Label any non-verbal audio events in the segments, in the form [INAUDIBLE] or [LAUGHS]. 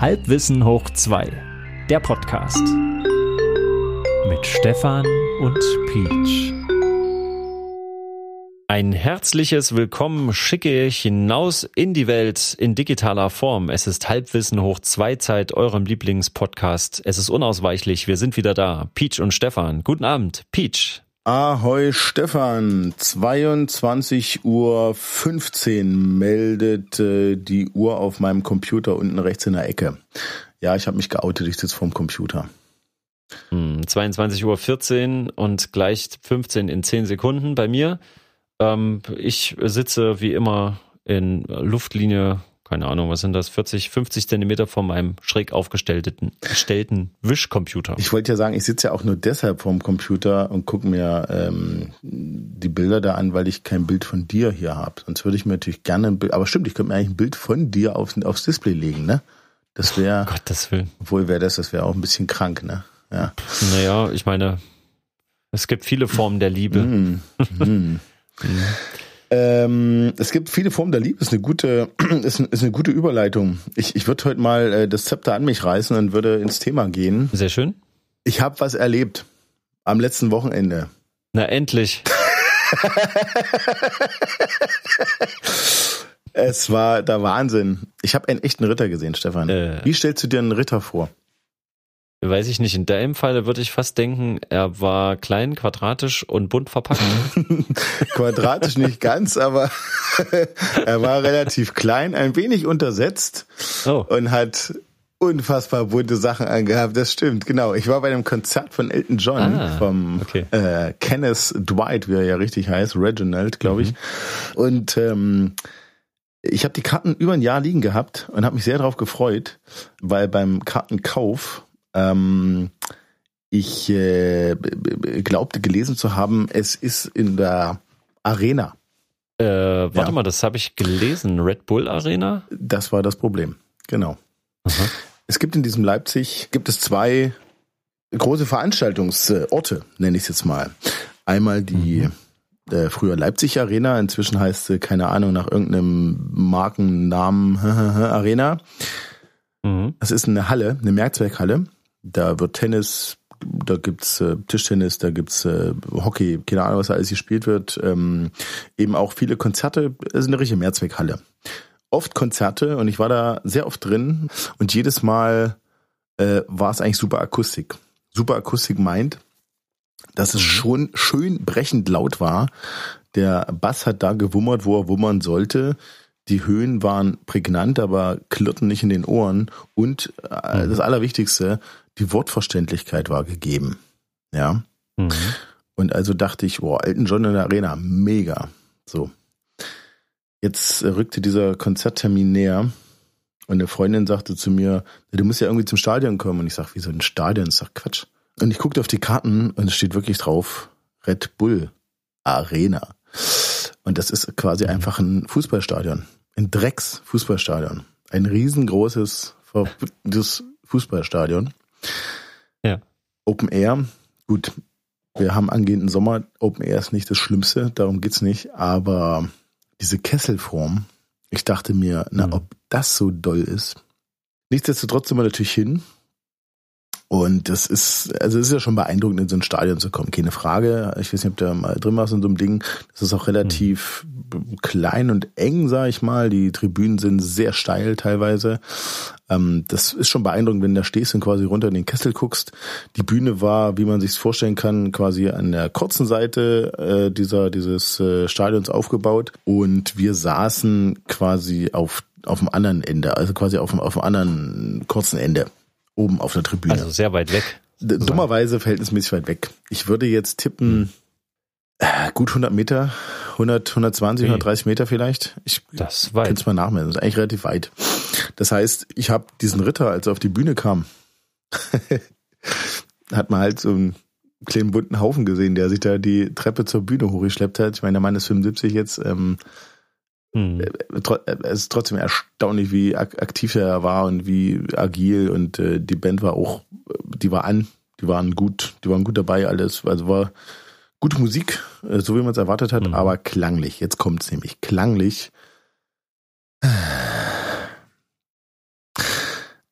Halbwissen hoch 2, der Podcast. Mit Stefan und Peach. Ein herzliches Willkommen schicke ich hinaus in die Welt in digitaler Form. Es ist Halbwissen hoch 2 Zeit, eurem Lieblingspodcast. Es ist unausweichlich, wir sind wieder da. Peach und Stefan. Guten Abend, Peach. Ahoi Stefan, 22 Uhr 15 meldet äh, die Uhr auf meinem Computer unten rechts in der Ecke. Ja, ich habe mich geoutet, ich sitze vorm Computer. Hm, 22 Uhr 14 und gleich 15 in 10 Sekunden bei mir. Ähm, ich sitze wie immer in Luftlinie keine Ahnung, was sind das, 40, 50 Zentimeter von meinem schräg aufgestellten gestellten Wischcomputer. Ich wollte ja sagen, ich sitze ja auch nur deshalb vorm Computer und gucke mir ähm, die Bilder da an, weil ich kein Bild von dir hier habe. Sonst würde ich mir natürlich gerne ein Bild, aber stimmt, ich könnte mir eigentlich ein Bild von dir aufs, aufs Display legen, ne? Das wäre, oh Gottes Willen. Obwohl wäre das, das wäre auch ein bisschen krank, ne? Ja. Naja, ich meine, es gibt viele Formen der Liebe. Mm, mm. [LAUGHS] Ähm, es gibt viele Formen der Liebe. Ist eine gute, [CLEARS THROAT] ist, ist eine gute Überleitung. Ich, ich würde heute mal äh, das Zepter an mich reißen und würde ins Thema gehen. Sehr schön. Ich habe was erlebt am letzten Wochenende. Na endlich. [LAUGHS] es war der Wahnsinn. Ich habe einen echten Ritter gesehen, Stefan. Äh. Wie stellst du dir einen Ritter vor? Weiß ich nicht. In deinem Fall würde ich fast denken, er war klein, quadratisch und bunt verpackt. [LAUGHS] quadratisch nicht ganz, aber [LAUGHS] er war relativ klein, ein wenig untersetzt oh. und hat unfassbar bunte Sachen angehabt. Das stimmt, genau. Ich war bei einem Konzert von Elton John ah, vom okay. äh, Kenneth Dwight, wie er ja richtig heißt, Reginald, glaube ich. Mhm. Und ähm, ich habe die Karten über ein Jahr liegen gehabt und habe mich sehr darauf gefreut, weil beim Kartenkauf ähm, ich äh, glaubte gelesen zu haben, es ist in der Arena. Äh, warte ja. mal, das habe ich gelesen. Red Bull Arena? Das war das Problem, genau. Aha. Es gibt in diesem Leipzig, gibt es zwei große Veranstaltungsorte, nenne ich es jetzt mal. Einmal die mhm. äh, früher Leipzig Arena, inzwischen heißt sie, keine Ahnung, nach irgendeinem Markennamen [LAUGHS] Arena. Mhm. Das ist eine Halle, eine Mehrzweckhalle. Da wird Tennis, da gibt's äh, Tischtennis, da gibt's äh, Hockey, keine Ahnung, was da alles gespielt wird. Ähm, eben auch viele Konzerte. Es ist eine richtige Mehrzweckhalle. Oft Konzerte und ich war da sehr oft drin und jedes Mal äh, war es eigentlich super Akustik. Super Akustik meint, dass es schon schön brechend laut war. Der Bass hat da gewummert, wo er wummern sollte. Die Höhen waren prägnant, aber klirrten nicht in den Ohren. Und äh, mhm. das Allerwichtigste, die Wortverständlichkeit war gegeben. Ja. Mhm. Und also dachte ich, boah, Elton John in der Arena, mega. So. Jetzt rückte dieser Konzerttermin näher und eine Freundin sagte zu mir, du musst ja irgendwie zum Stadion kommen. Und ich sag, wieso ein Stadion? Ich sag, Quatsch. Und ich guckte auf die Karten und es steht wirklich drauf, Red Bull Arena. Und das ist quasi mhm. einfach ein Fußballstadion. Ein Drecks-Fußballstadion. Ein riesengroßes, verrücktes Fußballstadion. Ja. Open Air, gut, wir haben angehenden Sommer. Open Air ist nicht das Schlimmste, darum geht's nicht. Aber diese Kesselform, ich dachte mir, na, mhm. ob das so doll ist. Nichtsdestotrotz sind wir natürlich hin. Und das ist, also es ist ja schon beeindruckend, in so ein Stadion zu kommen, keine Frage. Ich weiß nicht, ob du mal drin warst in so einem Ding. Das ist auch relativ mhm. klein und eng, sag ich mal. Die Tribünen sind sehr steil teilweise. Ähm, das ist schon beeindruckend, wenn du da stehst und quasi runter in den Kessel guckst. Die Bühne war, wie man sich vorstellen kann, quasi an der kurzen Seite äh, dieser dieses äh, Stadions aufgebaut. Und wir saßen quasi auf auf dem anderen Ende, also quasi auf dem, auf dem anderen kurzen Ende oben auf der Tribüne. Also sehr weit weg. Dummerweise verhältnismäßig weit weg. Ich würde jetzt tippen, äh, gut 100 Meter, 100, 120, okay. 130 Meter vielleicht. Ich das weit. Es mal nachmessen. Das ist eigentlich relativ weit. Das heißt, ich habe diesen Ritter, als er auf die Bühne kam, [LAUGHS] hat man halt so einen kleinen bunten Haufen gesehen, der sich da die Treppe zur Bühne hochgeschleppt hat. Ich meine, der Mann ist 75 jetzt. Ähm, hm. Es ist trotzdem erstaunlich, wie aktiv er war und wie agil und äh, die Band war auch, die war an, die waren gut, die waren gut dabei, alles, also war gute Musik, äh, so wie man es erwartet hat, mhm. aber klanglich. Jetzt kommt es nämlich klanglich. [SIGHS]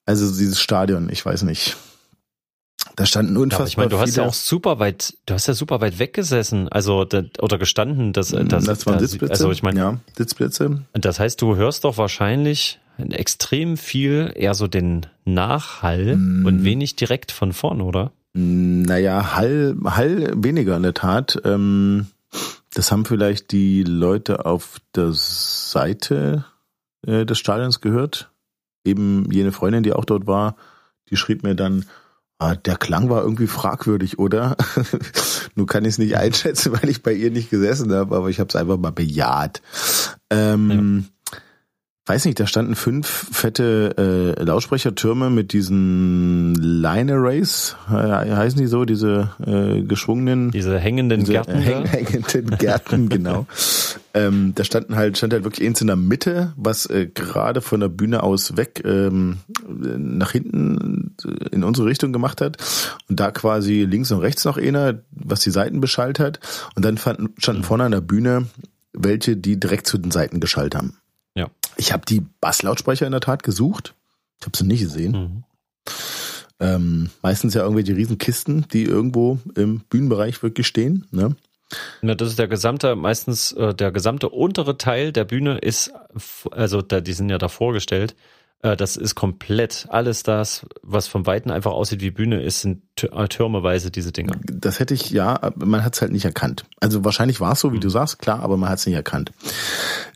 Also dieses Stadion, ich weiß nicht. Da standen unfassbar ja, ich meine, du hast ja auch super weit, du hast ja super weit weggesessen, also oder gestanden, dass das, das, das waren Sitzplätze. Also ich meine, ja, Sitzplätze. Das heißt, du hörst doch wahrscheinlich extrem viel eher so den Nachhall mm. und wenig direkt von vorn, oder? Naja, Hall, Hall weniger in der Tat. Ähm, das haben vielleicht die Leute auf der Seite äh, des Stadions gehört. Eben jene Freundin, die auch dort war, die schrieb mir dann, der Klang war irgendwie fragwürdig, oder? [LAUGHS] Nun kann ich es nicht einschätzen, weil ich bei ihr nicht gesessen habe, aber ich habe es einfach mal bejaht. Ähm, ja weiß nicht, da standen fünf fette äh, Lautsprechertürme mit diesen Line Arrays, äh, heißen die so, diese äh, geschwungenen, diese hängenden diese, Gärten, häng, hängenden Gärten, [LAUGHS] genau. Ähm, da standen halt stand halt wirklich eins in der Mitte, was äh, gerade von der Bühne aus weg ähm, nach hinten in unsere Richtung gemacht hat und da quasi links und rechts noch einer, was die Seiten beschallt hat und dann fanden, standen vorne an der Bühne welche, die direkt zu den Seiten geschaltet haben. Ja. Ich habe die Basslautsprecher in der Tat gesucht. Ich habe sie nicht gesehen. Mhm. Ähm, meistens ja irgendwelche Riesenkisten, die irgendwo im Bühnenbereich wirklich stehen. Ne? Ja, das ist der gesamte, meistens äh, der gesamte untere Teil der Bühne ist, also da, die sind ja da vorgestellt, äh, das ist komplett alles das, was vom Weiten einfach aussieht wie Bühne ist, sind äh, türmeweise diese Dinger. Das hätte ich, ja, man hat es halt nicht erkannt. Also wahrscheinlich war es so, wie mhm. du sagst, klar, aber man hat es nicht erkannt.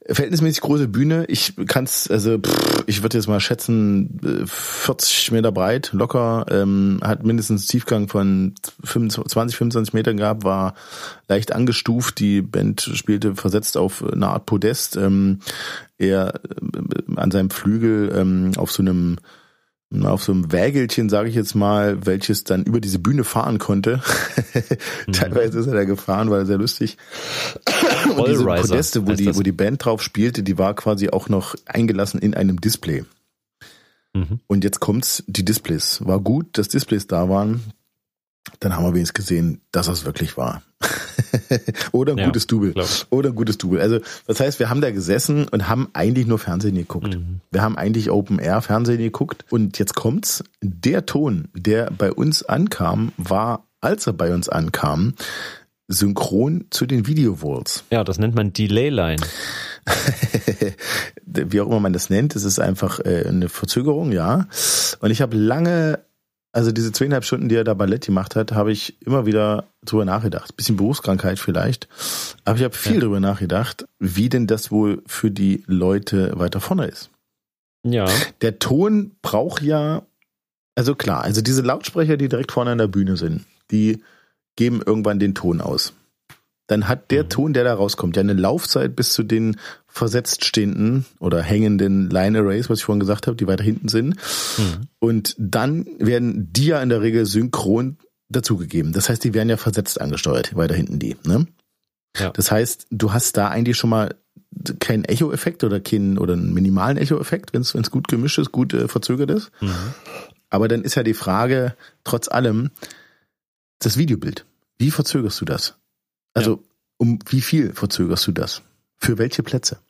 Verhältnismäßig große Bühne. Ich kann es, also pff, ich würde jetzt mal schätzen, 40 äh, Meter breit, locker, ähm, hat mindestens Tiefgang von 25, 20, 25 Metern gehabt, war leicht angestuft. Die Band spielte versetzt auf eine Art Podest. Ähm, er äh, an seinem Flügel ähm, auf so einem auf so einem Wägelchen, sage ich jetzt mal, welches dann über diese Bühne fahren konnte. [LAUGHS] Mhm. Teilweise ist er da gefahren, war sehr lustig. Und diese Podeste, wo die, wo die Band drauf spielte, die war quasi auch noch eingelassen in einem Display. Mhm. Und jetzt kommt's, die Displays. War gut, dass Displays da waren. Dann haben wir wenigstens gesehen, dass es wirklich war. [LAUGHS] Oder ein ja, gutes Double. Oder ein gutes Double. Also, das heißt, wir haben da gesessen und haben eigentlich nur Fernsehen geguckt. Mhm. Wir haben eigentlich Open Air Fernsehen geguckt. Und jetzt kommt's. Der Ton, der bei uns ankam, war, als er bei uns ankam, synchron zu den Video Walls. Ja, das nennt man Delay Line. [LAUGHS] Wie auch immer man das nennt, es ist einfach äh, eine Verzögerung, ja. Und ich habe lange also diese zweieinhalb Stunden, die er da Ballett gemacht hat, habe ich immer wieder drüber nachgedacht. Bisschen Berufskrankheit vielleicht. Aber ich habe viel ja. drüber nachgedacht, wie denn das wohl für die Leute weiter vorne ist. Ja. Der Ton braucht ja, also klar, also diese Lautsprecher, die direkt vorne an der Bühne sind, die geben irgendwann den Ton aus. Dann hat der mhm. Ton, der da rauskommt, ja eine Laufzeit bis zu den versetzt stehenden oder hängenden Line Arrays, was ich vorhin gesagt habe, die weiter hinten sind. Mhm. Und dann werden die ja in der Regel synchron dazugegeben. Das heißt, die werden ja versetzt angesteuert, weiter hinten die. Ne? Ja. Das heißt, du hast da eigentlich schon mal keinen Echo-Effekt oder keinen oder einen minimalen Echo-Effekt, wenn es gut gemischt ist, gut äh, verzögert ist. Mhm. Aber dann ist ja die Frage, trotz allem, das Videobild. Wie verzögerst du das? Also ja. um wie viel verzögerst du das? Für welche Plätze?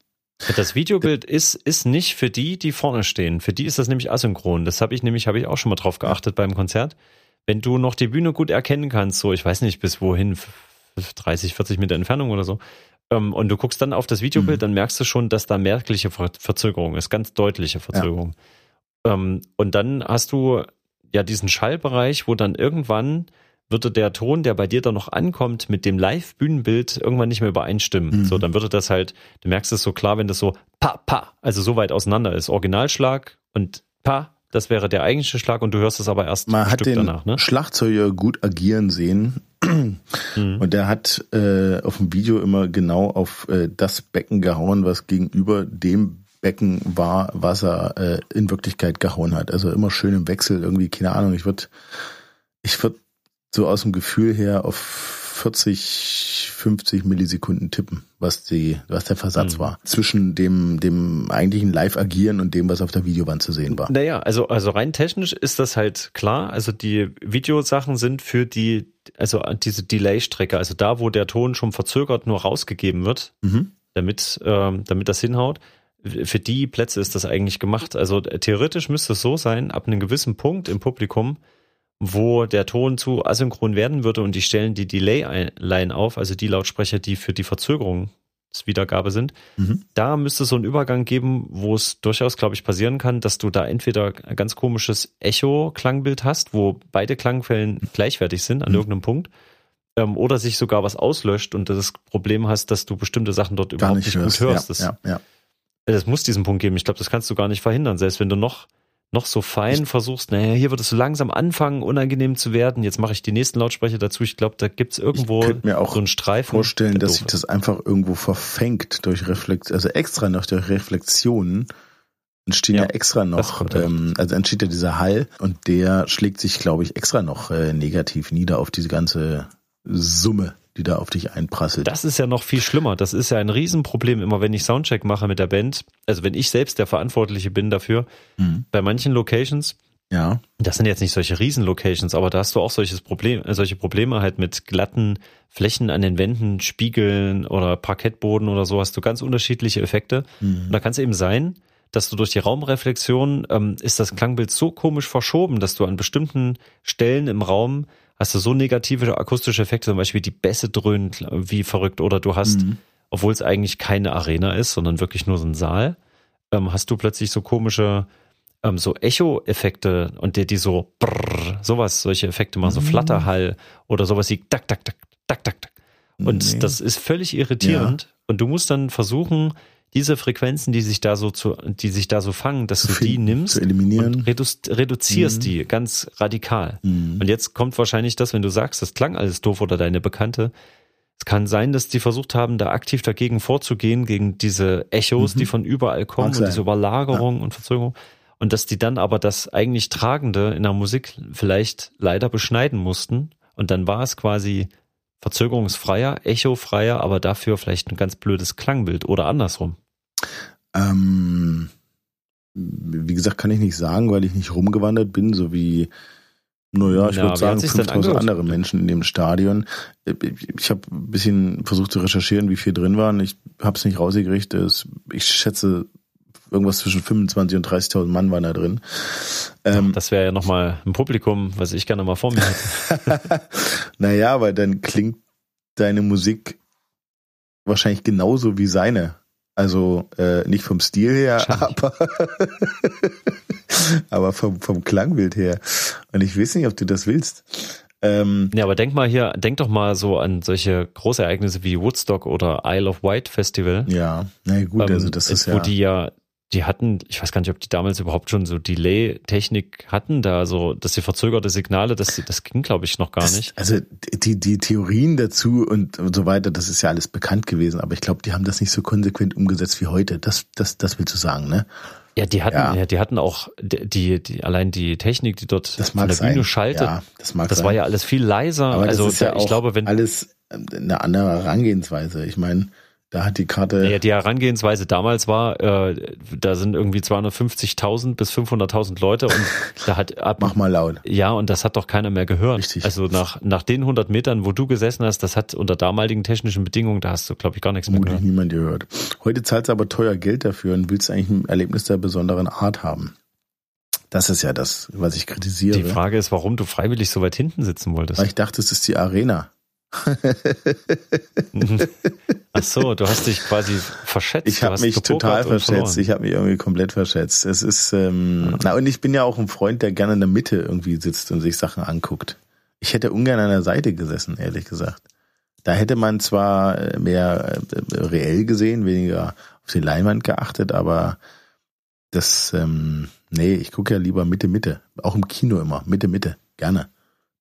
Das Videobild ist, ist nicht für die, die vorne stehen. Für die ist das nämlich asynchron. Das habe ich nämlich, habe ich auch schon mal drauf geachtet beim Konzert. Wenn du noch die Bühne gut erkennen kannst, so, ich weiß nicht bis wohin, 30, 40 Meter Entfernung oder so, ähm, und du guckst dann auf das Videobild, mhm. dann merkst du schon, dass da merkliche Verzögerung ist, ganz deutliche Verzögerung. Ja. Ähm, und dann hast du ja diesen Schallbereich, wo dann irgendwann würde der Ton, der bei dir dann noch ankommt, mit dem Live-Bühnenbild irgendwann nicht mehr übereinstimmen. Mhm. So, dann würde das halt, du merkst es so klar, wenn das so pa, pa, also so weit auseinander ist. Originalschlag und pa, das wäre der eigentliche Schlag und du hörst es aber erst Man ein hat Stück den danach. Ne? Schlagzeuger gut agieren sehen mhm. und der hat äh, auf dem Video immer genau auf äh, das Becken gehauen, was gegenüber dem Becken war, was er äh, in Wirklichkeit gehauen hat. Also immer schön im Wechsel irgendwie, keine Ahnung, ich würde ich würde so aus dem Gefühl her auf 40, 50 Millisekunden tippen, was die, was der Versatz mhm. war. Zwischen dem, dem eigentlichen Live-Agieren und dem, was auf der Videowand zu sehen war. Naja, also, also rein technisch ist das halt klar. Also die Videosachen sind für die, also diese Delay-Strecke, also da, wo der Ton schon verzögert nur rausgegeben wird, mhm. damit, ähm, damit das hinhaut, für die Plätze ist das eigentlich gemacht. Also theoretisch müsste es so sein, ab einem gewissen Punkt im Publikum, wo der Ton zu asynchron werden würde und die stellen die Delay-Line auf, also die Lautsprecher, die für die Verzögerungswiedergabe sind, mhm. da müsste es so einen Übergang geben, wo es durchaus, glaube ich, passieren kann, dass du da entweder ein ganz komisches Echo-Klangbild hast, wo beide Klangquellen gleichwertig sind an mhm. irgendeinem Punkt, ähm, oder sich sogar was auslöscht und das Problem hast, dass du bestimmte Sachen dort Gar überhaupt nicht, nicht gut hörst. Ja, das, ja, ja. Es muss diesen Punkt geben. Ich glaube, das kannst du gar nicht verhindern, selbst wenn du noch noch so fein versuchst, naja, hier wird es so langsam anfangen, unangenehm zu werden. Jetzt mache ich die nächsten Lautsprecher dazu. Ich glaube, da gibt's irgendwo ich mir auch so einen Streifen. vorstellen, dass sich das einfach irgendwo verfängt durch Reflexion, also extra noch durch Reflexionen entstehen ja, ja extra noch, ähm, also entsteht ja dieser Hall und der schlägt sich, glaube ich, extra noch äh, negativ nieder auf diese ganze Summe die da auf dich einprasselt. Das ist ja noch viel schlimmer. Das ist ja ein Riesenproblem, immer wenn ich Soundcheck mache mit der Band. Also wenn ich selbst der Verantwortliche bin dafür, mhm. bei manchen Locations, ja. Das sind jetzt nicht solche Riesen-Locations, aber da hast du auch solches Problem, äh, solche Probleme halt mit glatten Flächen an den Wänden, Spiegeln oder Parkettboden oder so, hast du ganz unterschiedliche Effekte. Mhm. Und da kann es eben sein, dass du durch die Raumreflexion ähm, ist das Klangbild so komisch verschoben, dass du an bestimmten Stellen im Raum hast du so negative akustische Effekte, zum Beispiel die Bässe dröhnen wie verrückt oder du hast, mhm. obwohl es eigentlich keine Arena ist, sondern wirklich nur so ein Saal, ähm, hast du plötzlich so komische ähm, so Echo-Effekte und die, die so brrr, sowas, solche Effekte machen, mhm. so Flatterhall oder sowas wie tak, tak, tak, tak, tak, tak. Und nee. das ist völlig irritierend. Ja. Und du musst dann versuchen, diese Frequenzen, die sich da so zu, die sich da so fangen, dass du die nimmst und redu reduzierst mhm. die ganz radikal. Mhm. Und jetzt kommt wahrscheinlich das, wenn du sagst, das klang alles doof oder deine Bekannte. Es kann sein, dass die versucht haben, da aktiv dagegen vorzugehen, gegen diese Echos, mhm. die von überall kommen und diese Überlagerung ja. und Verzögerung. Und dass die dann aber das eigentlich Tragende in der Musik vielleicht leider beschneiden mussten. Und dann war es quasi verzögerungsfreier, echofreier, aber dafür vielleicht ein ganz blödes Klangbild oder andersrum. Ähm, wie gesagt, kann ich nicht sagen, weil ich nicht rumgewandert bin, so wie, naja, ich ja, würde sagen, 5000 andere Menschen in dem Stadion. Ich habe ein bisschen versucht zu recherchieren, wie viel drin waren. Ich habe es nicht rausgekriegt. Ich schätze, irgendwas zwischen 25 und 30.000 Mann waren da drin. Ähm, das wäre ja nochmal ein Publikum, was ich gerne mal vor mir hätte. [LAUGHS] naja, weil dann klingt deine Musik wahrscheinlich genauso wie seine. Also äh, nicht vom Stil her, aber, [LAUGHS] aber vom, vom Klangbild her. Und ich weiß nicht, ob du das willst. Ähm, ja, aber denk mal hier, denk doch mal so an solche Großereignisse wie Woodstock oder Isle of Wight Festival. Ja, na gut, ähm, also das ist wo ja. Wo die ja die hatten, ich weiß gar nicht, ob die damals überhaupt schon so Delay-Technik hatten, da so, dass sie verzögerte Signale, das, das ging, glaube ich, noch gar das, nicht. Also die, die Theorien dazu und, und so weiter, das ist ja alles bekannt gewesen, aber ich glaube, die haben das nicht so konsequent umgesetzt wie heute. Das, das, das willst du sagen, ne? Ja, die hatten, ja. ja. die hatten auch die, die, allein die Technik, die dort das von der Bühne sein. schaltet. Ja, das mag das sein. war ja alles viel leiser. Aber also ja ich glaube, wenn alles eine andere Herangehensweise. Ich meine, da hat die Karte. Ja, die Herangehensweise damals war, äh, da sind irgendwie 250.000 bis 500.000 Leute und [LAUGHS] da hat ab, Mach mal laut. Ja, und das hat doch keiner mehr gehört. Richtig. Also nach, nach den 100 Metern, wo du gesessen hast, das hat unter damaligen technischen Bedingungen, da hast du, glaube ich, gar nichts mehr gehört. niemand gehört. Heute zahlst du aber teuer Geld dafür und willst eigentlich ein Erlebnis der besonderen Art haben. Das ist ja das, was ich kritisiere. Die Frage ist, warum du freiwillig so weit hinten sitzen wolltest. Weil ich dachte, es ist die Arena. [LAUGHS] [LAUGHS] Ach so, du hast dich quasi verschätzt. Ich habe mich total verschätzt. Ich habe mich irgendwie komplett verschätzt. Es ist ähm, ja. na und ich bin ja auch ein Freund, der gerne in der Mitte irgendwie sitzt und sich Sachen anguckt. Ich hätte ungern an der Seite gesessen, ehrlich gesagt. Da hätte man zwar äh, mehr äh, reell gesehen, weniger auf die Leinwand geachtet, aber das ähm, nee, ich gucke ja lieber Mitte Mitte, auch im Kino immer Mitte Mitte, gerne.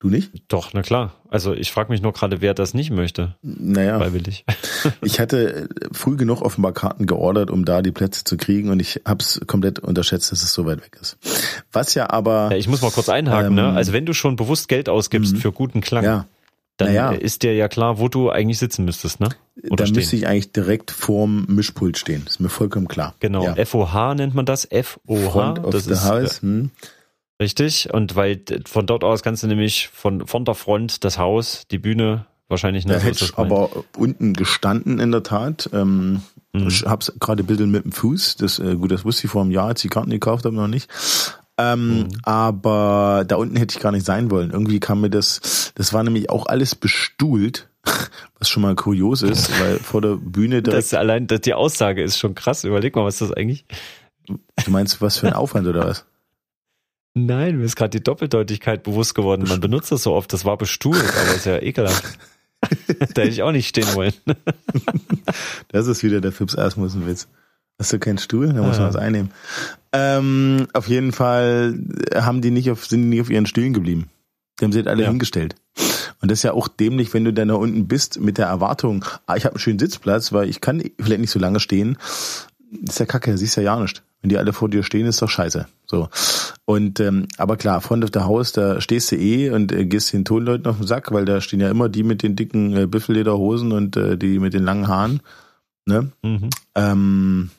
Du nicht? Doch, na klar. Also ich frage mich nur gerade, wer das nicht möchte. Naja. Freiwillig. [LAUGHS] ich hatte früh genug offenbar Karten geordert, um da die Plätze zu kriegen und ich habe es komplett unterschätzt, dass es so weit weg ist. Was ja aber. Ja, ich muss mal kurz einhaken, ne? ähm, ne? Also wenn du schon bewusst Geld ausgibst mhm. für guten Klang, ja. dann naja. ist dir ja klar, wo du eigentlich sitzen müsstest, ne? Oder dann müsste ich eigentlich direkt vorm Mischpult stehen. ist mir vollkommen klar. Genau. Ja. FOH nennt man das. FOH. Front of das the ist, House. Hm. Richtig. Und weil von dort aus kannst du nämlich von, von der Front das Haus, die Bühne wahrscheinlich nicht. Da hätte ich aber unten gestanden in der Tat. Ähm, Mhm. Ich hab's gerade Bilder mit dem Fuß. Das, äh, gut, das wusste ich vor einem Jahr, als ich die Karten gekauft habe, noch nicht. Ähm, mhm. Aber da unten hätte ich gar nicht sein wollen. Irgendwie kam mir das, das war nämlich auch alles bestuhlt, [LAUGHS] was schon mal kurios ist, weil vor der Bühne [LAUGHS] direkt. Das allein, das, die Aussage ist schon krass. Überleg mal, was das eigentlich? Du meinst, was für ein Aufwand oder was? Nein, mir ist gerade die Doppeldeutigkeit bewusst geworden. Man benutzt das so oft. Das war bestuhlt, aber ist ja ekelhaft. [LAUGHS] da hätte ich auch nicht stehen wollen. [LAUGHS] das ist wieder der Fips Asmussen-Witz. Hast du keinen Stuhl? Da muss man was einnehmen. Ähm, auf jeden Fall haben die nicht auf, sind die nicht auf ihren Stühlen geblieben. Die haben sie halt alle ja. hingestellt. Und das ist ja auch dämlich, wenn du dann da unten bist mit der Erwartung, ah, ich habe einen schönen Sitzplatz, weil ich kann vielleicht nicht so lange stehen. Das ist ja kacke, siehst ja ja nicht. Wenn die alle vor dir stehen, ist doch scheiße. So. Und ähm, aber klar, Front of the House, da stehst du eh und äh, gehst den Tonleuten auf den Sack, weil da stehen ja immer die mit den dicken äh, Büffellederhosen und äh, die mit den langen Haaren. Ne? Mhm. Ähm,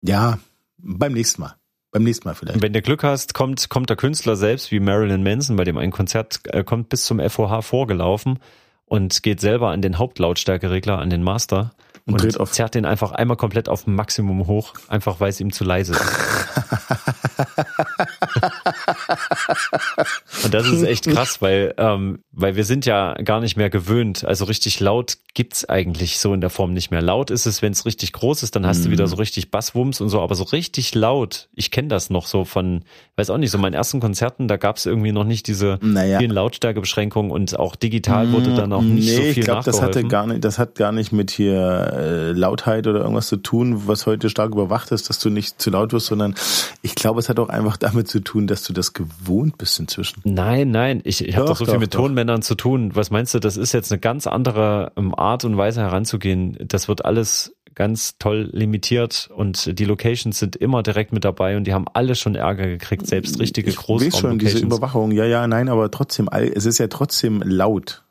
ja, beim nächsten Mal. Beim nächsten Mal vielleicht. Wenn du Glück hast, kommt, kommt der Künstler selbst wie Marilyn Manson, bei dem ein Konzert äh, kommt bis zum FOH vorgelaufen und geht selber an den Hauptlautstärkeregler, an den Master und, und dreht auf. zerrt den einfach einmal komplett auf Maximum hoch, einfach weil es ihm zu leise ist. [LAUGHS] und das ist echt [LAUGHS] krass, weil, ähm, weil wir sind ja gar nicht mehr gewöhnt. Also richtig laut gibt's eigentlich so in der Form nicht mehr. Laut ist es, wenn es richtig groß ist, dann hast mm. du wieder mhm. so richtig Basswumms und so, aber so richtig laut, ich kenne das noch so von, weiß auch nicht, so meinen ersten Konzerten, da gab's irgendwie noch nicht diese naja. vielen Lautstärkebeschränkungen und auch digital wurde dann auch nicht nee, so viel ich glaub, das hatte gar nicht, das hat gar nicht mit hier äh, Lautheit oder irgendwas zu tun, was heute stark überwacht ist, dass du nicht zu laut wirst, sondern ich glaube, es hat auch einfach damit zu tun, dass du das gewohnt bist inzwischen. Nein, nein, ich, ich habe doch so doch, viel mit doch. Tonmännern zu tun. Was meinst du, das ist jetzt eine ganz andere ähm, Art und Weise heranzugehen. Das wird alles ganz toll limitiert und die Locations sind immer direkt mit dabei und die haben alle schon Ärger gekriegt, selbst richtige Großraum. Ich weiß schon, diese Überwachung, ja, ja, nein, aber trotzdem, es ist ja trotzdem laut.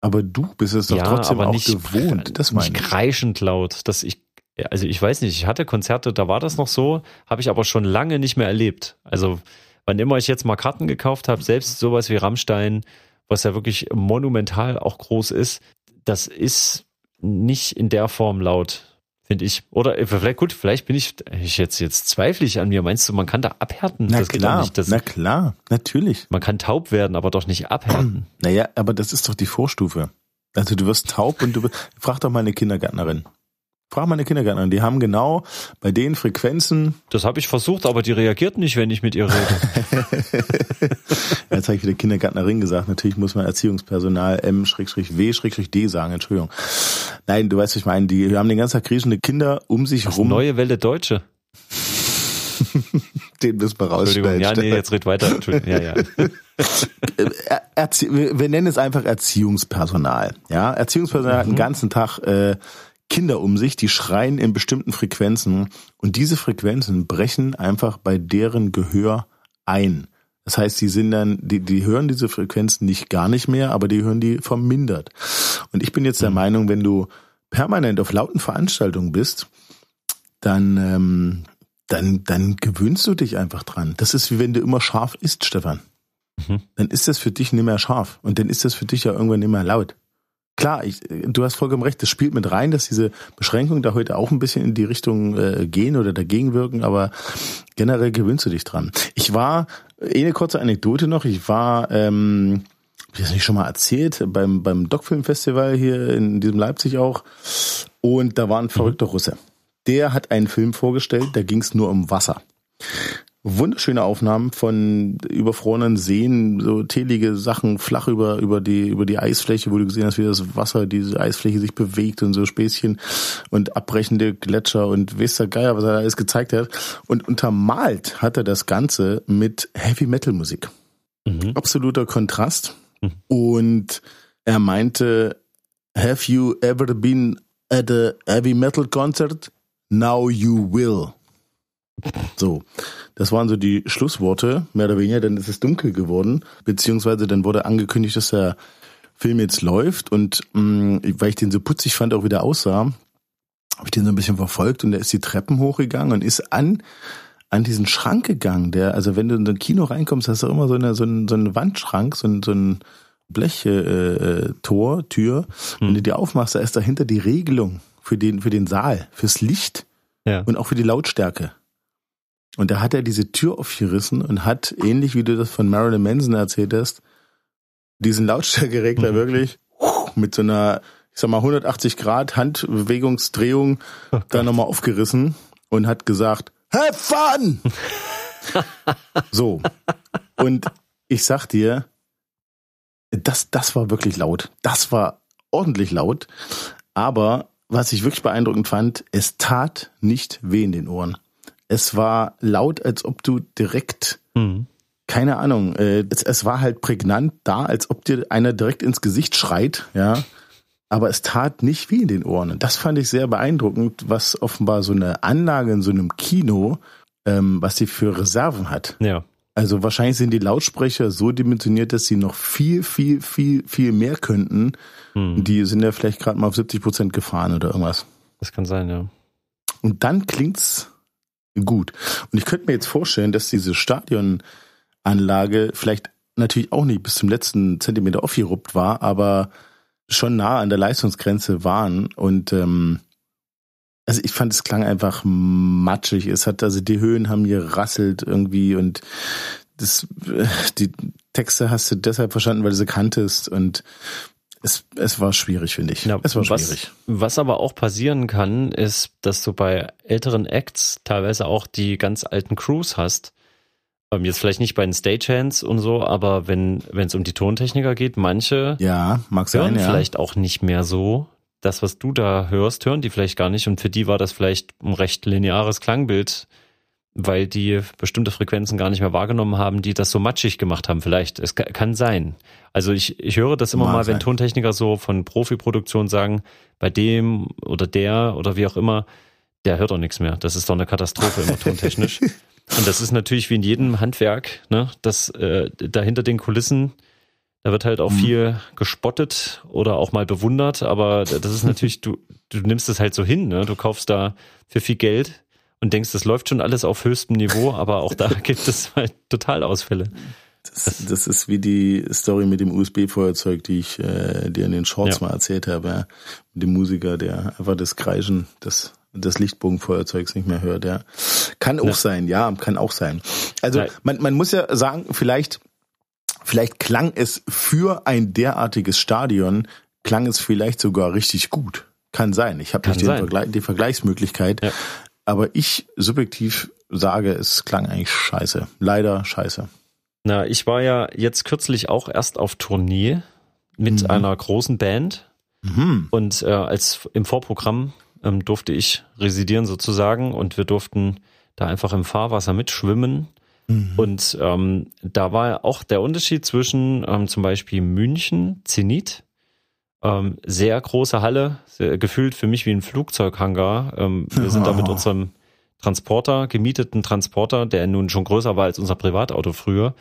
Aber du bist es doch ja, trotzdem auch nicht, gewohnt. Das meine nicht ich. kreischend laut. Dass ich, also ich weiß nicht, ich hatte Konzerte, da war das noch so, habe ich aber schon lange nicht mehr erlebt. Also wann immer ich jetzt mal Karten gekauft habe, selbst sowas wie Rammstein, was ja wirklich monumental auch groß ist, das ist nicht in der Form laut finde ich. Oder äh, vielleicht gut, vielleicht bin ich, ich jetzt jetzt zweifle ich an mir. Meinst du, man kann da abhärten? Na das klar, nicht, das, na klar, natürlich. Man kann taub werden, aber doch nicht abhärten. [CLEARS THROAT] Naja, aber das ist doch die Vorstufe. Also du wirst taub und du frag doch mal eine Kindergärtnerin. Frag meine Kindergärtnerin, die haben genau bei den Frequenzen. Das habe ich versucht, aber die reagiert nicht, wenn ich mit ihr rede. [LAUGHS] Jetzt habe ich wieder Kindergärtnerin gesagt. Natürlich muss man Erziehungspersonal M-W-D sagen, Entschuldigung. Nein, du weißt, was ich meine. Die haben den ganzen Tag kriechende Kinder um sich Was rum. Neue Welle Deutsche. [LAUGHS] Den müssen wir rausstellen. Ja, nee, jetzt red weiter. Entschuldigung. Ja, ja. [LAUGHS] Erzie wir nennen es einfach Erziehungspersonal. Ja, Erziehungspersonal mhm. hat den ganzen Tag äh, Kinder um sich, die schreien in bestimmten Frequenzen und diese Frequenzen brechen einfach bei deren Gehör ein. Das heißt, die sind dann, die, die hören diese Frequenzen nicht gar nicht mehr, aber die hören die vermindert. Und ich bin jetzt der mhm. Meinung, wenn du permanent auf lauten Veranstaltungen bist, dann, ähm, dann, dann gewöhnst du dich einfach dran. Das ist wie wenn du immer scharf isst, Stefan. Mhm. Dann ist das für dich nicht mehr scharf und dann ist das für dich ja irgendwann nicht mehr laut. Klar, ich, du hast vollkommen recht, das spielt mit rein, dass diese Beschränkungen da heute auch ein bisschen in die Richtung äh, gehen oder dagegen wirken, aber generell gewöhnst du dich dran. Ich war, eh eine kurze Anekdote noch, ich war, ähm, hab ich das nicht schon mal erzählt, beim, beim Doc-Film-Festival hier in diesem Leipzig auch und da war ein verrückter Russe. Der hat einen Film vorgestellt, da ging es nur um Wasser wunderschöne Aufnahmen von überfrorenen Seen, so telige Sachen flach über, über die, über die Eisfläche, wo du gesehen hast, wie das Wasser, diese Eisfläche sich bewegt und so Späßchen und abbrechende Gletscher und weiß der Geier, was er da alles gezeigt hat. Und untermalt hat er das Ganze mit Heavy Metal Musik. Mhm. Absoluter Kontrast. Mhm. Und er meinte, have you ever been at a heavy metal concert? Now you will. So, das waren so die Schlussworte, mehr oder weniger, dann ist es dunkel geworden, beziehungsweise dann wurde angekündigt, dass der Film jetzt läuft und mh, mm, weil ich den so putzig fand, auch wieder aussah, habe ich den so ein bisschen verfolgt und der ist die Treppen hochgegangen und ist an an diesen Schrank gegangen, der, also wenn du in so ein Kino reinkommst, hast du immer so eine, so ein, so einen Wandschrank, so ein, so ein Blechtor, äh, Tor, Tür. Hm. Wenn du die aufmachst, da ist dahinter die Regelung für den, für den Saal, fürs Licht Ja. und auch für die Lautstärke. Und da hat er diese Tür aufgerissen und hat, ähnlich wie du das von Marilyn Manson erzählt hast, diesen Lautstärkeregler Mhm. wirklich mit so einer, ich sag mal, 180 Grad Handbewegungsdrehung Oh da nochmal aufgerissen und hat gesagt, have fun! [LAUGHS] so. Und ich sag dir, das, das war wirklich laut. Das war ordentlich laut. Aber was ich wirklich beeindruckend fand, es tat nicht weh in den Ohren. Es war laut, als ob du direkt, Mhm. keine Ahnung, äh, es, es war halt prägnant da, als ob dir einer direkt ins Gesicht schreit, ja. Aber es tat nicht weh in den Ohren. Und das fand ich sehr beeindruckend, was offenbar so eine Anlage in so einem Kino, ähm, was sie für Reserven hat. Ja. Also wahrscheinlich sind die Lautsprecher so dimensioniert, dass sie noch viel, viel, viel, viel mehr könnten. Mhm. Die sind ja vielleicht gerade mal auf 70 Prozent gefahren oder irgendwas. Das kann sein, ja. Und dann klingt's gut. Und ich könnte mir jetzt vorstellen, dass diese Stadionanlage vielleicht natürlich auch nicht bis zum letzten Zentimeter aufgeruppt war, aber schon nah an der Leistungsgrenze waren. Und ähm, also ich fand, es klang einfach matschig. Es hat, also die Höhen haben gerasselt irgendwie und das, äh, die Texte hast du deshalb verstanden, weil du sie kanntest und es, es war schwierig, finde ich. Ja, es war was, schwierig. Was aber auch passieren kann, ist, dass du bei älteren Acts teilweise auch die ganz alten Crews hast. Ähm, Jetzt vielleicht nicht bei den Stagehands und so, aber wenn wenn es um die Tontechniker geht, manche Ja, mag sein, hören ja. vielleicht auch nicht mehr so. Das, was du da hörst, hören die vielleicht gar nicht. Und für die war das vielleicht ein recht lineares Klangbild, weil die bestimmte Frequenzen gar nicht mehr wahrgenommen haben, die das so matschig gemacht haben. Vielleicht. Es ka- kann sein. Also ich, ich höre das immer Mag mal, wenn sein. Tontechniker so von Profiproduktion sagen, bei dem oder der oder wie auch immer, der hört doch nichts mehr. Das ist doch eine Katastrophe immer tontechnisch. [LAUGHS] Und das ist natürlich wie in jedem Handwerk, ne, dass äh, dahinter den Kulissen da wird halt auch Mhm. viel gespottet oder auch mal bewundert, aber das ist natürlich, du, du nimmst es halt so hin, ne? Du kaufst da für viel Geld und denkst, das läuft schon alles auf höchstem Niveau, [LAUGHS] aber auch da gibt es halt Totalausfälle. Das, das ist wie die Story mit dem USB-Feuerzeug, die ich äh, dir in den Shorts Ja. mal erzählt habe. Ja. Mit dem Musiker, der einfach das Kreischen des, des Lichtbogenfeuerzeugs nicht mehr hört. Ja. Kann auch Ja. sein, ja, kann auch sein. Also Nein. man, man muss ja sagen, vielleicht, vielleicht klang es für ein derartiges Stadion, klang es vielleicht sogar richtig gut. Kann sein. Ich habe nicht den. Vergleich, die Vergleichsmöglichkeit. Ja. Aber ich subjektiv sage, es klang eigentlich scheiße. Leider scheiße. Na, ich war ja jetzt kürzlich auch erst auf Tournee mit Mhm. einer großen Band Mhm. und äh, als im Vorprogramm ähm, durfte ich residieren sozusagen und wir durften da einfach im Fahrwasser mitschwimmen Mhm. Und ähm, da war auch der Unterschied zwischen ähm, zum Beispiel München, Zenit, ähm, sehr große Halle, sehr, gefühlt für mich wie ein Flugzeughangar. Ähm, wir sind da mit [LAUGHS] Oh. unserem Transporter, gemieteten Transporter, der nun schon größer war als unser Privatauto früher.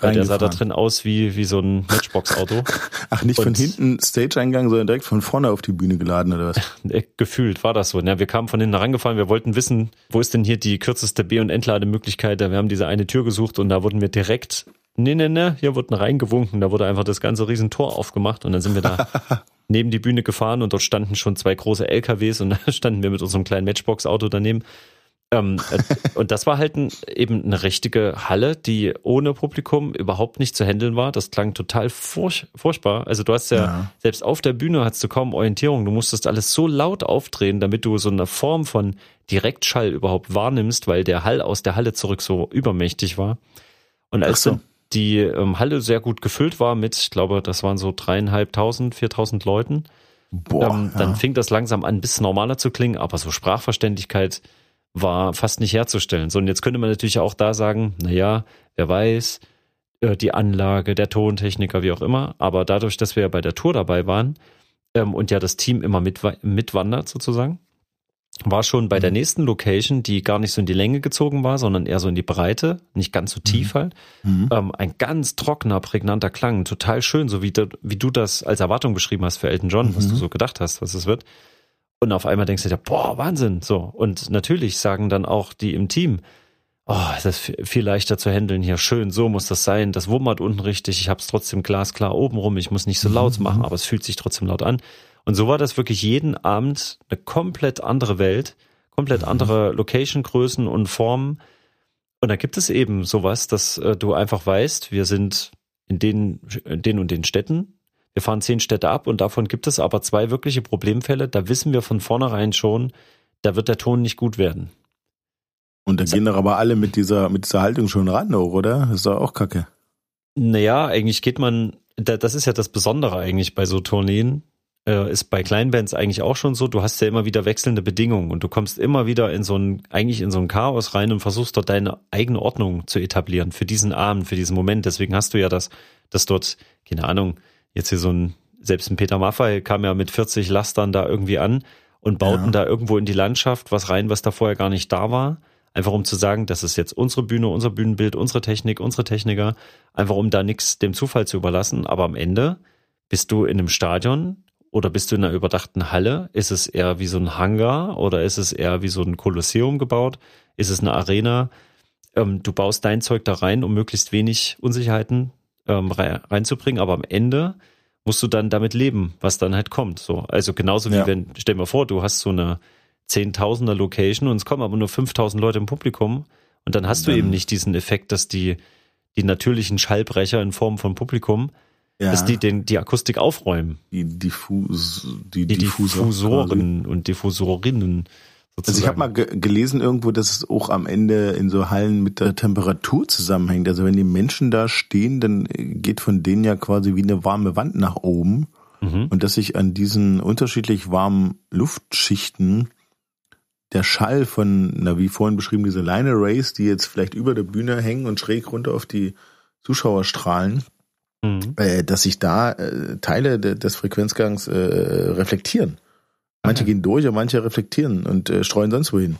Weil der sah da drin aus wie, wie so ein Matchbox-Auto. [LAUGHS] Ach, nicht von Und- hinten Stage-Eingang, sondern direkt von vorne auf die Bühne geladen oder was? [LAUGHS] Äh, Gefühlt war das so. Ja, wir kamen von hinten rangefahren, wir wollten wissen, wo ist denn hier die kürzeste B- und Entlademöglichkeit. Wir haben diese eine Tür gesucht und da wurden wir direkt, nee, nee, nee, hier wurden reingewunken. Da wurde einfach das ganze Riesentor aufgemacht und dann sind wir da [LAUGHS] neben die Bühne gefahren und dort standen schon zwei große LKWs und [LAUGHS] da standen wir mit unserem kleinen Matchbox-Auto daneben. Ähm, äh, und das war halt ein, eben eine richtige Halle, die ohne Publikum überhaupt nicht zu handeln war. Das klang total furch furchtbar. Also du hast ja, Ja. selbst auf der Bühne hattest du kaum Orientierung. Du musstest alles so laut aufdrehen, damit du so eine Form von Direktschall überhaupt wahrnimmst, weil der Hall aus der Halle zurück so übermächtig war. Und als so. dann die ähm, Halle sehr gut gefüllt war mit, ich glaube, das waren so dreieinhalbtausend, viertausend Leuten, Boah, ähm, ja. dann fing das langsam an, ein bisschen normaler zu klingen, aber so Sprachverständlichkeit war fast nicht herzustellen. So, und jetzt könnte man natürlich auch da sagen, na ja, wer weiß, äh, die Anlage, der Tontechniker, wie auch immer, aber dadurch, dass wir ja bei der Tour dabei waren ähm, und ja das Team immer mitwa- mitwandert sozusagen, war schon bei der nächsten Location, die gar nicht so in die Länge gezogen war, sondern eher so in die Breite, nicht ganz so tief halt, Mhm. ähm, ein ganz trockener, prägnanter Klang, total schön, so wie, du- wie du das als Erwartung beschrieben hast für Elton John, was Mhm. du so gedacht hast, was es wird. Und auf einmal denkst du dir, boah, Wahnsinn, so. Und natürlich sagen dann auch die im Team, oh, das ist viel- viel leichter zu handeln hier, schön, so muss das sein, das wummert unten richtig, ich habe es trotzdem glasklar oben rum, ich muss nicht so laut machen, aber es fühlt sich trotzdem laut an. Und so war das wirklich jeden Abend eine komplett andere Welt, komplett mhm. andere Location-Größen und Formen. Und da gibt es eben sowas, dass äh, du einfach weißt, wir sind in den, in den und den Städten. Wir fahren zehn Städte ab und davon gibt es aber zwei wirkliche Problemfälle. Da wissen wir von vornherein schon, da wird der Ton nicht gut werden. Und da gehen doch aber alle mit dieser, mit dieser Haltung schon ran, oder? Das ist doch auch kacke. Naja, eigentlich geht man, das ist ja das Besondere eigentlich bei so Tourneen, äh, ist bei Kleinbands eigentlich auch schon so, du hast ja immer wieder wechselnde Bedingungen und du kommst immer wieder in so ein, eigentlich in so ein Chaos rein und versuchst dort deine eigene Ordnung zu etablieren für diesen Abend, für diesen Moment. Deswegen hast du ja das, dass dort, keine Ahnung, jetzt hier so ein, selbst ein Peter Maffay kam ja mit 40 Lastern da irgendwie an und bauten ja. da irgendwo in die Landschaft was rein, was da vorher gar nicht da war. Einfach um zu sagen, das ist jetzt unsere Bühne, unser Bühnenbild, unsere Technik, unsere Techniker. Einfach um da nichts dem Zufall zu überlassen. Aber am Ende bist du in einem Stadion oder bist du in einer überdachten Halle? Ist es eher wie so ein Hangar oder ist es eher wie so ein Kolosseum gebaut? Ist es eine Arena? Ähm, du baust dein Zeug da rein, um möglichst wenig Unsicherheiten ähm, reinzubringen. Aber am Ende musst du dann damit leben, was dann halt kommt. So, also genauso wie ja. wenn, stell dir mal vor, du hast so eine Zehntausender Location und es kommen aber nur 5000 Leute im Publikum und dann hast du eben nicht diesen Effekt, dass die, die natürlichen Schallbrecher in Form von Publikum, ja. dass die den, die Akustik aufräumen. Die, Diffus, die, die Diffusoren quasi. und Diffusorinnen. Sozusagen. Also ich habe mal ge gelesen irgendwo, dass es auch am Ende in so Hallen mit der Temperatur zusammenhängt. Also wenn die Menschen da stehen, dann geht von denen ja quasi wie eine warme Wand nach oben. Mhm. Und dass sich an diesen unterschiedlich warmen Luftschichten der Schall von, na wie vorhin beschrieben, diese Line Arrays, die jetzt vielleicht über der Bühne hängen und schräg runter auf die Zuschauer strahlen, mhm. äh, dass sich da äh, Teile de, des Frequenzgangs äh, reflektieren. Manche okay. gehen durch und manche reflektieren und äh, streuen sonst wohin.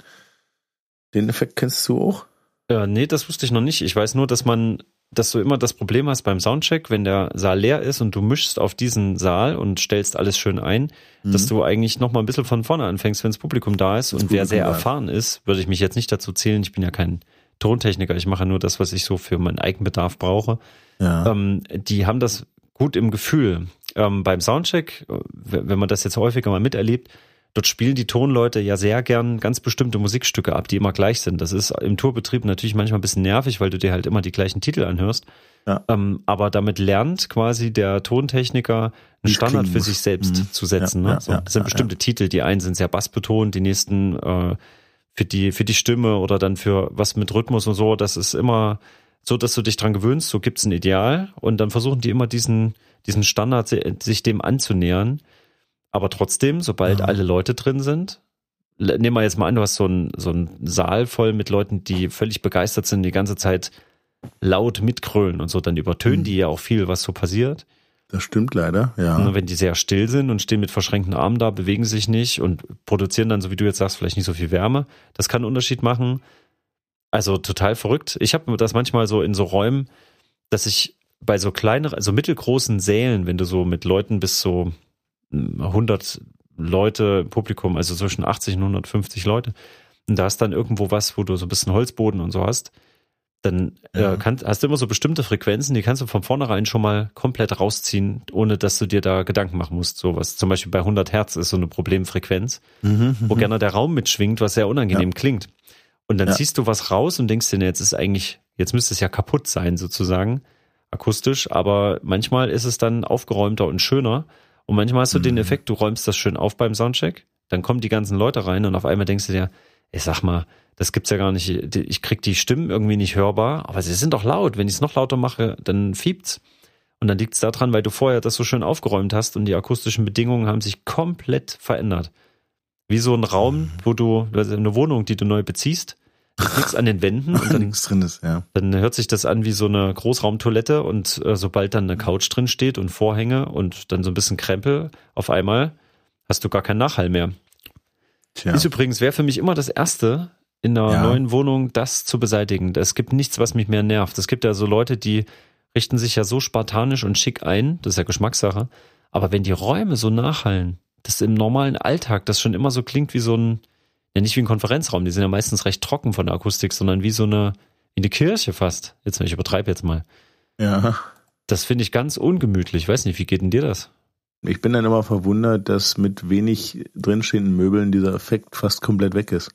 Den Effekt kennst du auch? Ja, nee, das wusste ich noch nicht. Ich weiß nur, dass man dass du immer das Problem hast beim Soundcheck, wenn der Saal leer ist und du mischst auf diesen Saal und stellst alles schön ein, mhm. dass du eigentlich noch mal ein bisschen von vorne anfängst, wenn das Publikum da ist. Das und Publikum wer sehr erfahren ist, würde ich mich jetzt nicht dazu zählen. Ich bin ja kein Tontechniker, ich mache nur das, was ich so für meinen Eigenbedarf brauche. Ja. Ähm, die haben das gut im Gefühl. Ähm, beim Soundcheck, äh, wenn man das jetzt häufiger mal miterlebt, Dort spielen die Tonleute ja sehr gern ganz bestimmte Musikstücke ab, die immer gleich sind. Das ist im Tourbetrieb natürlich manchmal ein bisschen nervig, weil du dir halt immer die gleichen Titel anhörst. Ja. Ähm, aber damit lernt quasi der Tontechniker einen Standard für sich selbst mhm. zu setzen. Ja, ne? so, das sind bestimmte Titel. Die einen sind sehr bassbetont, die nächsten äh, für die für die Stimme oder dann für was mit Rhythmus und so. Das ist immer so, dass du dich dran gewöhnst. So gibt's ein Ideal und dann versuchen die immer diesen diesen Standard sich dem anzunähern. Aber trotzdem, sobald ja. alle Leute drin sind, nehmen wir jetzt mal an, du hast so einen, so einen Saal voll mit Leuten, die völlig begeistert sind, die ganze Zeit laut mitkrölen und so, dann übertönen mhm. die ja auch viel, was so passiert. Das stimmt leider, ja. Und wenn die sehr still sind und stehen mit verschränkten Armen da, bewegen sich nicht und produzieren dann, so wie du jetzt sagst, vielleicht nicht so viel Wärme, das kann einen Unterschied machen. Also total verrückt. Ich habe das manchmal so in so Räumen, dass ich bei so kleineren, also mittelgroßen Sälen, wenn du so mit Leuten bis so 100 Leute im Publikum, also zwischen 80 und 150 Leute. Und da ist dann irgendwo was, wo du so ein bisschen Holzboden und so hast. Dann äh, ja. äh, kann, hast du immer so bestimmte Frequenzen, die kannst du von vornherein schon mal komplett rausziehen, ohne dass du dir da Gedanken machen musst. So was zum Beispiel bei 100 Hertz ist so eine Problemfrequenz, mhm, wo mhm. gerne der Raum mitschwingt, was sehr unangenehm ja. klingt. Und dann ja. ziehst du was raus und denkst dir, jetzt ist eigentlich, jetzt müsste es ja kaputt sein sozusagen, akustisch, aber manchmal ist es dann aufgeräumter und schöner und manchmal hast du mhm. den Effekt, du räumst das schön auf beim Soundcheck, dann kommen die ganzen Leute rein und auf einmal denkst du dir, ey, sag mal, das gibt's ja gar nicht, ich krieg die Stimmen irgendwie nicht hörbar, aber sie sind doch laut. Wenn ich es noch lauter mache, dann fiebt's. Und dann liegt's daran, weil du vorher das so schön aufgeräumt hast und die akustischen Bedingungen haben sich komplett verändert. Wie so ein Raum, mhm. wo du, also eine Wohnung, die du neu beziehst, nichts an den Wänden [LAUGHS] und dann, nichts drin ist, ja. Dann hört sich das an wie so eine Großraumtoilette und äh, sobald dann eine Couch drin steht und Vorhänge und dann so ein bisschen Krempel, auf einmal hast du gar keinen Nachhall mehr. Tja. Ist übrigens, wäre für mich immer das Erste in einer ja. neuen Wohnung, das zu beseitigen. Es gibt nichts, was mich mehr nervt. Es gibt ja so Leute, die richten sich ja so spartanisch und schick ein, das ist ja Geschmackssache. Aber wenn die Räume so nachhallen, dass im normalen Alltag das schon immer so klingt wie so ein, ja nicht wie ein Konferenzraum, die sind ja meistens recht trocken von der Akustik, sondern wie so eine, wie eine Kirche fast. Jetzt, ich übertreibe jetzt mal. Ja. Das finde ich ganz ungemütlich. Ich weiß nicht, wie geht denn dir das? Ich bin dann immer verwundert, dass mit wenig drinstehenden Möbeln dieser Effekt fast komplett weg ist.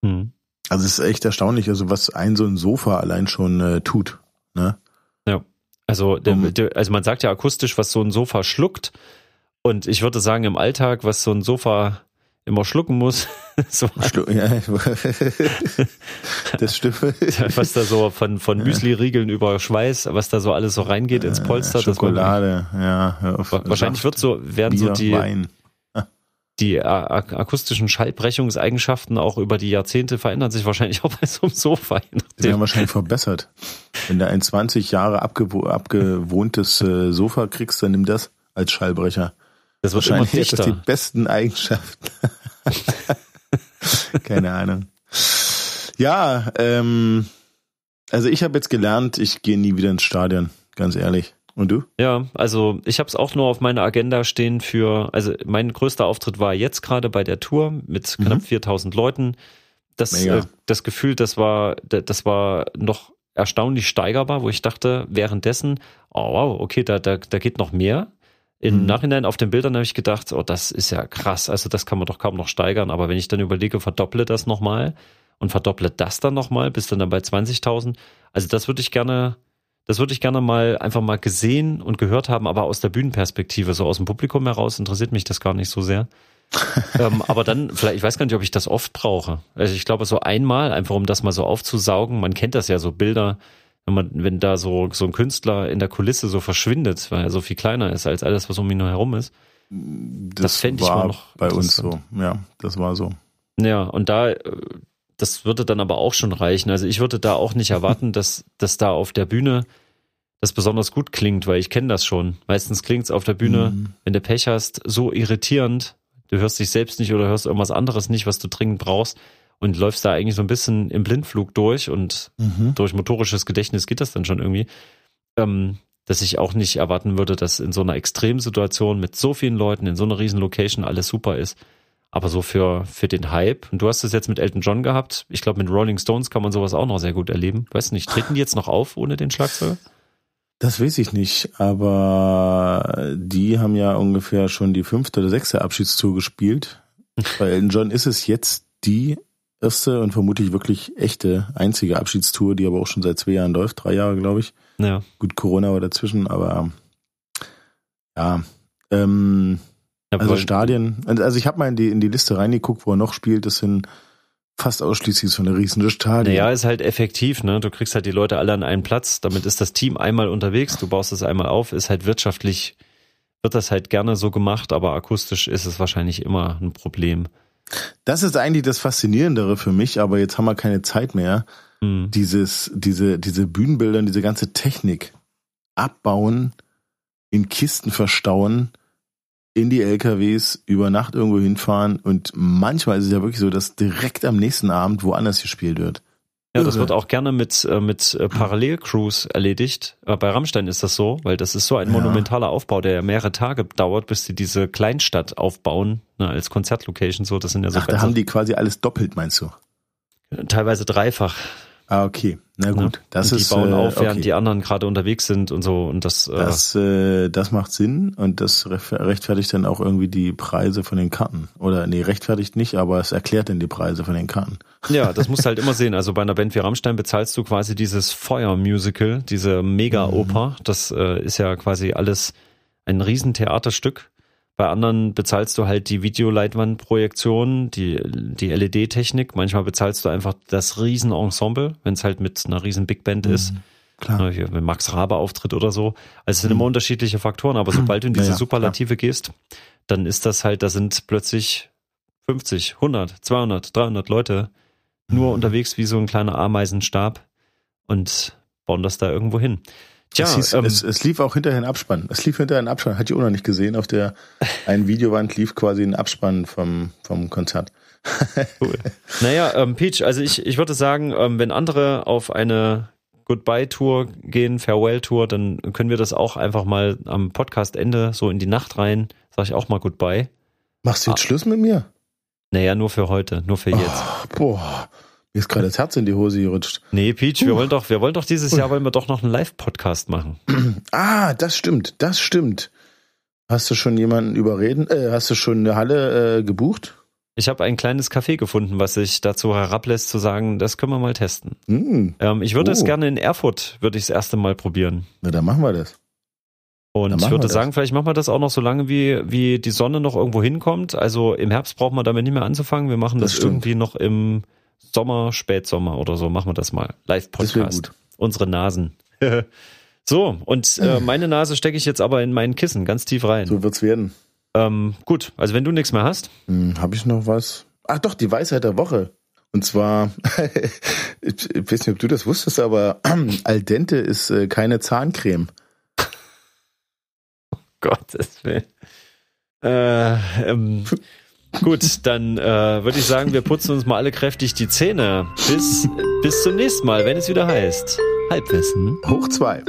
Mhm. Also es ist echt erstaunlich, also was ein so ein Sofa allein schon äh, tut. Ne? Ja. Also, der, der, also man sagt ja akustisch, was so ein Sofa schluckt. Und ich würde sagen, im Alltag, was so ein Sofa immer schlucken muss. [LAUGHS] so Schluck, ja. [LAUGHS] das stimmt. Was da so von, von Müsli-Riegeln über Schweiß, was da so alles so reingeht ins Polster. Schokolade, man, ja. Wahrscheinlich Saft, wird so, werden Bier, so die, Wein. Die akustischen Schallbrechungseigenschaften auch über die Jahrzehnte verändern sich wahrscheinlich [LAUGHS] auch bei so einem Sofa. Die werden wahrscheinlich verbessert. Wenn du ein 20 Jahre abgewo abgewohntes äh, Sofa kriegst, dann nimm das als Schallbrecher. Das wird Wahrscheinlich immer dichter. das die besten Eigenschaften. [LAUGHS] Keine Ahnung. Ja, ähm, also ich habe jetzt gelernt, ich gehe nie wieder ins Stadion, ganz ehrlich. Und du? Ja, also ich habe es auch nur auf meiner Agenda stehen für, also mein größter Auftritt war jetzt gerade bei der Tour mit knapp mhm. 4000 Leuten. Das, äh, das Gefühl, das war, das war noch erstaunlich steigerbar, wo ich dachte, währenddessen, oh wow, okay, da, da, da geht noch mehr. Im mhm. Nachhinein auf den Bildern habe ich gedacht, oh, das ist ja krass, also das kann man doch kaum noch steigern. Aber wenn ich dann überlege, verdopple das nochmal und verdopple das dann nochmal, bis dann, dann bei 20.000. Also das würde ich gerne, das würde ich gerne mal einfach mal gesehen und gehört haben, aber aus der Bühnenperspektive, so aus dem Publikum heraus interessiert mich das gar nicht so sehr. [LAUGHS] ähm, aber dann, vielleicht, ich weiß gar nicht, ob ich das oft brauche. Also ich glaube, so einmal, einfach um das mal so aufzusaugen, man kennt das ja, so Bilder, wenn man, wenn da so, so ein Künstler in der Kulisse so verschwindet, weil er so viel kleiner ist als alles, was um ihn herum ist. Das, das fände ich mal noch bei uns so. Ja, das war so. Ja, und da, das würde dann aber auch schon reichen. Also ich würde da auch nicht erwarten, [LAUGHS] dass, dass da auf der Bühne das besonders gut klingt, weil ich kenne das schon. Meistens klingt es auf der Bühne, mhm. wenn du Pech hast, so irritierend. Du hörst dich selbst nicht oder hörst irgendwas anderes nicht, was du dringend brauchst und läufst da eigentlich so ein bisschen im Blindflug durch und mhm. durch motorisches Gedächtnis geht das dann schon irgendwie, ähm, dass ich auch nicht erwarten würde, dass in so einer Extremsituation mit so vielen Leuten in so einer riesen Location alles super ist. Aber so für, für den Hype, und du hast es jetzt mit Elton John gehabt, ich glaube mit Rolling Stones kann man sowas auch noch sehr gut erleben. Weißt du nicht, treten die jetzt noch auf ohne den Schlagzeuger? Das weiß ich nicht, aber die haben ja ungefähr schon die fünfte oder sechste Abschiedstour gespielt. Bei Elton John ist es jetzt die erste und vermutlich wirklich echte, einzige Abschiedstour, die aber auch schon seit zwei Jahren läuft, drei Jahre, glaube ich. Ja. Gut, Corona war dazwischen, aber ja. Ähm, ja, also Stadien, also ich habe mal in die, in die Liste reingeguckt, wo er noch spielt, das sind fast ausschließlich so eine riesen Stadien. Naja, ist halt effektiv, ne? Du kriegst halt die Leute alle an einen Platz, damit ist das Team einmal unterwegs, du baust es einmal auf, ist halt wirtschaftlich, wird das halt gerne so gemacht, aber akustisch ist es wahrscheinlich immer ein Problem. Das ist eigentlich das Faszinierendere für mich, aber jetzt haben wir keine Zeit mehr. Mhm. Dieses, diese, diese Bühnenbilder und diese ganze Technik abbauen, in Kisten verstauen, in die LKWs, über Nacht irgendwo hinfahren und manchmal ist es ja wirklich so, dass direkt am nächsten Abend woanders gespielt wird. Ja, das wird auch gerne mit, äh, mit äh, Parallelcrews erledigt. Äh, bei Rammstein ist das so, weil das ist so ein monumentaler Aufbau, der ja mehrere Tage dauert, bis sie diese Kleinstadt aufbauen, ne, als Konzertlocation so. Das sind ja so. Ach, da haben die quasi alles doppelt, meinst du? Teilweise dreifach. Ah, okay. Na gut. Ja, das und ist, die bauen auf, während okay. die anderen gerade unterwegs sind und so. Und das, äh, das, äh, das macht Sinn und das rechtfertigt dann auch irgendwie die Preise von den Karten. Oder nee, rechtfertigt nicht, aber es erklärt dann die Preise von den Karten. [LAUGHS] Ja, das musst du halt immer sehen. Also bei einer Band wie Rammstein bezahlst du quasi dieses Feuer-Musical, diese Mega-Oper. Mhm. Das äh, ist ja quasi alles ein Riesentheaterstück. Bei anderen bezahlst du halt die Videoleitwandprojektion, die, die LED-Technik. Manchmal bezahlst du einfach das Riesenensemble, wenn es halt mit einer riesen Big Band mhm. ist. Klar. Wenn Max Rabe auftritt oder so. Also es sind mhm. immer unterschiedliche Faktoren, aber sobald du in diese ja, Superlative klar. gehst, dann ist das halt, da sind plötzlich 50, 100, 200, 300 Leute nur mhm. unterwegs wie so ein kleiner Ameisenstab und bauen das da irgendwo hin. Tja, es, hieß, ähm, es, es, lief auch hinterher ein Abspann. Es lief hinterher ein Abspann. Hat die auch noch nicht gesehen. Auf der [LAUGHS] einen Videowand lief quasi ein Abspann vom, vom Konzert. [LAUGHS] cool. Naja, ähm, Peach, also ich, ich würde sagen, ähm, wenn andere auf eine Goodbye-Tour gehen, Farewell-Tour, dann können wir das auch einfach mal am Podcast-Ende so in die Nacht rein, sag ich auch mal Goodbye. Machst du jetzt ah. Schluss mit mir? Naja, nur für heute, nur für jetzt. Oh, boah. Mir ist gerade das Herz in die Hose gerutscht. Nee, Peach, uh. wir wollen doch, wir wollen doch dieses Jahr wollen wir doch noch einen Live-Podcast machen. [CLEARS THROAT] Ah, das stimmt, das stimmt. Hast du schon jemanden überreden? Äh, hast du schon eine Halle äh, gebucht? Ich habe ein kleines Café gefunden, was sich dazu herablässt zu sagen, das können wir mal testen. Mm. Ähm, ich würde es oh. gerne in Erfurt, würde ich das erste Mal probieren. Na, dann machen wir das. Und ich würde sagen, vielleicht machen wir das auch noch so lange, wie, wie die Sonne noch irgendwo hinkommt. Also im Herbst braucht man damit nicht mehr anzufangen. Wir machen das, das irgendwie noch im Sommer, Spätsommer oder so. Machen wir das mal. Live-Podcast. Unsere Nasen. [LAUGHS] so, und äh, meine Nase stecke ich jetzt aber in meinen Kissen ganz tief rein. So wird's werden. Ähm, gut, also wenn du nichts mehr hast. Hm, Habe ich noch was? Ach doch, die Weisheit der Woche. Und zwar, [LAUGHS] ich, ich weiß nicht, ob du das wusstest, aber [CLEARS THROAT] Al dente ist äh, keine Zahncreme. [LAUGHS] Gottes Willen. Äh, ähm, gut, dann äh, würde ich sagen, wir putzen uns mal alle kräftig die Zähne. Bis, bis zum nächsten Mal, wenn es wieder heißt. Halbwissen. Hoch zwei.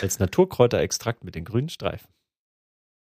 Als Naturkräuterextrakt mit den grünen Streifen.